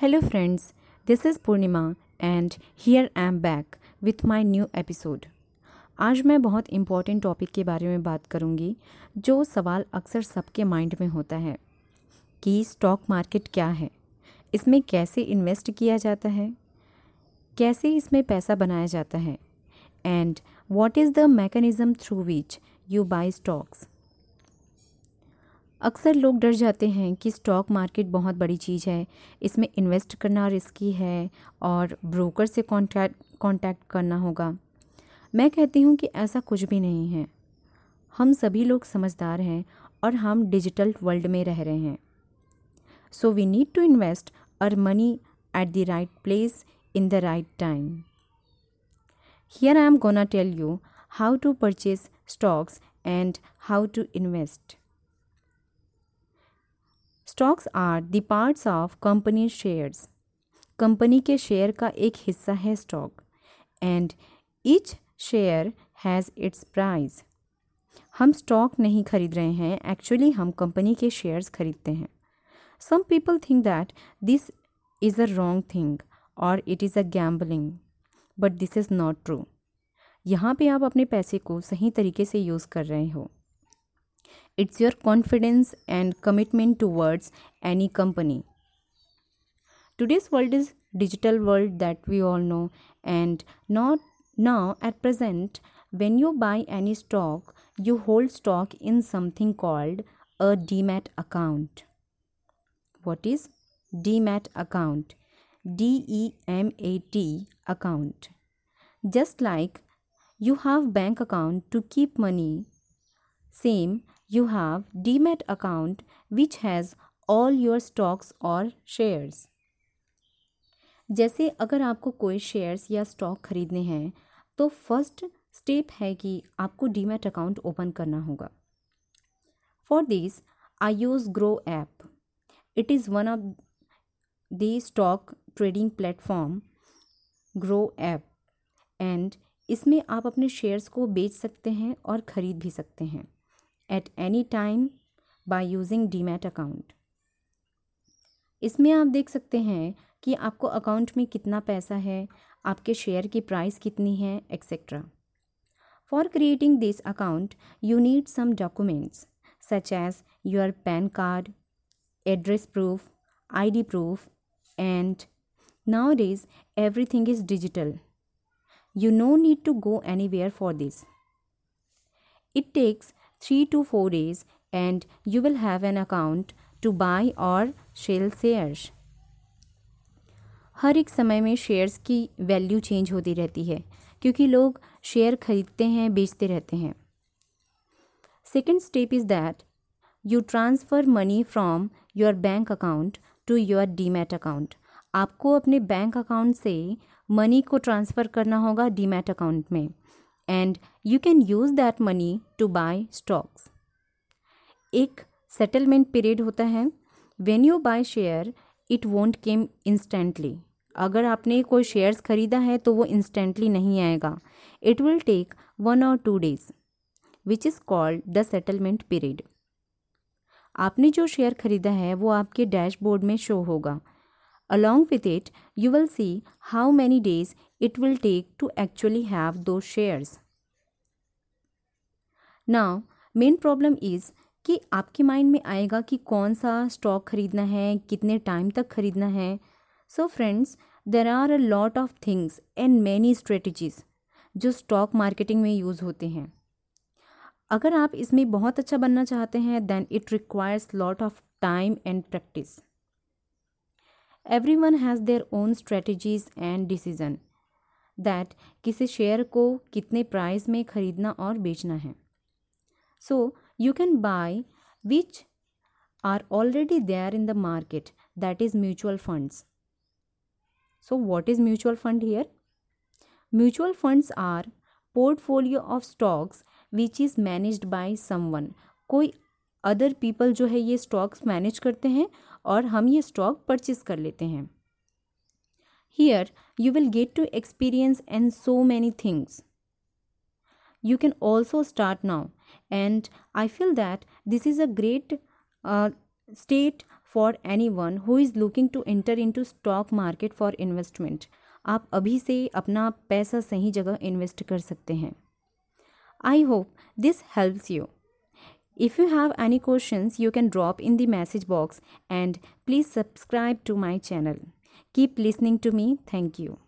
Hello, friends. This is Purnima, and here I am back with my new episode. आज मैं बहुत important topic के बारे में बात करूँगी जो सवाल अक्सर सबके माइंड में होता है कि स्टॉक मार्केट क्या है इसमें कैसे इन्वेस्ट किया जाता है कैसे इसमें पैसा बनाया जाता है and what is the mechanism through which you buy stocks अक्सर लोग डर जाते हैं कि स्टॉक मार्केट बहुत बड़ी चीज़ है। इसमें इन्वेस्ट करना रिस्की है और ब्रोकर से कॉन्टैक्ट कॉन्टैक्ट करना होगा। मैं कहती हूँ कि ऐसा कुछ भी नहीं है। हम सभी लोग समझदार हैं और हम डिजिटल वर्ल्ड में रह रहे हैं। So we need to invest our money at the right place in the right time here I am gonna tell you how to purchase stocks and how to invest stocks are the parts of company shares company के share का एक हिस्सा है stock and each share has its price हम stock नहीं खरीद रहे हैं एक्चुअली हम कंपनी के शेयर्स खरीदते हैं. Some people think that this is a wrong thing और it is a gambling but this is not true यहाँ पे आप अपने पैसे को सही तरीके से यूज़ कर रहे हो. It's your confidence and commitment towards any company. Today's world is digital world that we all know and not now at present when you buy any stock you hold stock in something called a demat account. What is demat account? D e m a t account. Just like you have bank account to keep money same you have demat account, which has all your stocks or shares. जैसे अगर आपको कोई shares या stock खरीदने हैं तो first step है कि आपको डीमैट अकाउंट ओपन करना होगा। For this I use Groww app it is one of the stock trading platform Groww app and इसमें आप अपने शेयर्स को बेच सकते हैं और ख़रीद भी सकते हैं। At any time by using demat account इसमें आप देख सकते हैं कि आपको अकाउंट में कितना पैसा है, आपके शेयर की प्राइस कितनी है etcetera for creating this account you need some documents such as your PAN card address proof I D proof and nowadays everything is digital you no need to go anywhere for this. It takes three to four days and you will have an account to buy or sell shares हर एक समय में shares की value change होती रहती है, क्योंकि लोग शेयर खरीदते हैं, बेचते रहते हैं। Second step is that you transfer money from your bank account to your demat account आपको अपने बैंक अकाउंट से मनी को ट्रांसफ़र करना होगा डीमैट अकाउंट में। And you can use that money to buy stocks एक सेटलमेंट पीरियड होता है। When you buy share it won't came instantly अगर आपने कोई शेयर्स खरीदा है तो वो इंस्टेंटली नहीं आएगा। It will take one or two days which is called the settlement period आपने जो शेयर खरीदा है, वो आपके डैशबोर्ड में शो होगा। Along with it you will see how many days it will take to actually have those shares. Now, main problem is कि आपके माइंड में आएगा कि कौन सा स्टॉक खरीदना है कितने टाइम तक खरीदना है। So friends there are a lot of things and many strategies जो स्टॉक मार्केटिंग में यूज़ होते हैं। अगर आप इसमें बहुत अच्छा बनना चाहते हैं then it requires lot of time and practice every one has their own strategies and decision that किसी शेयर को कितने प्राइस में खरीदना और बेचना है। So you can buy which are already there in the market that is mutual funds so what is mutual fund here mutual funds are portfolio of stocks which is managed by someone कोई other people जो है ये stocks manage करते हैं और हम ये stock purchase कर लेते हैं। Here you will get to experience an so many things you can also start now and I feel that this is a great state for anyone who is looking to enter into stock market for investment आप अभी से अपना पैसा सही जगह invest कर सकते हैं। I hope this helps you If you have any questions, you can drop in the message box and please subscribe to my channel. Keep listening to me. Thank you.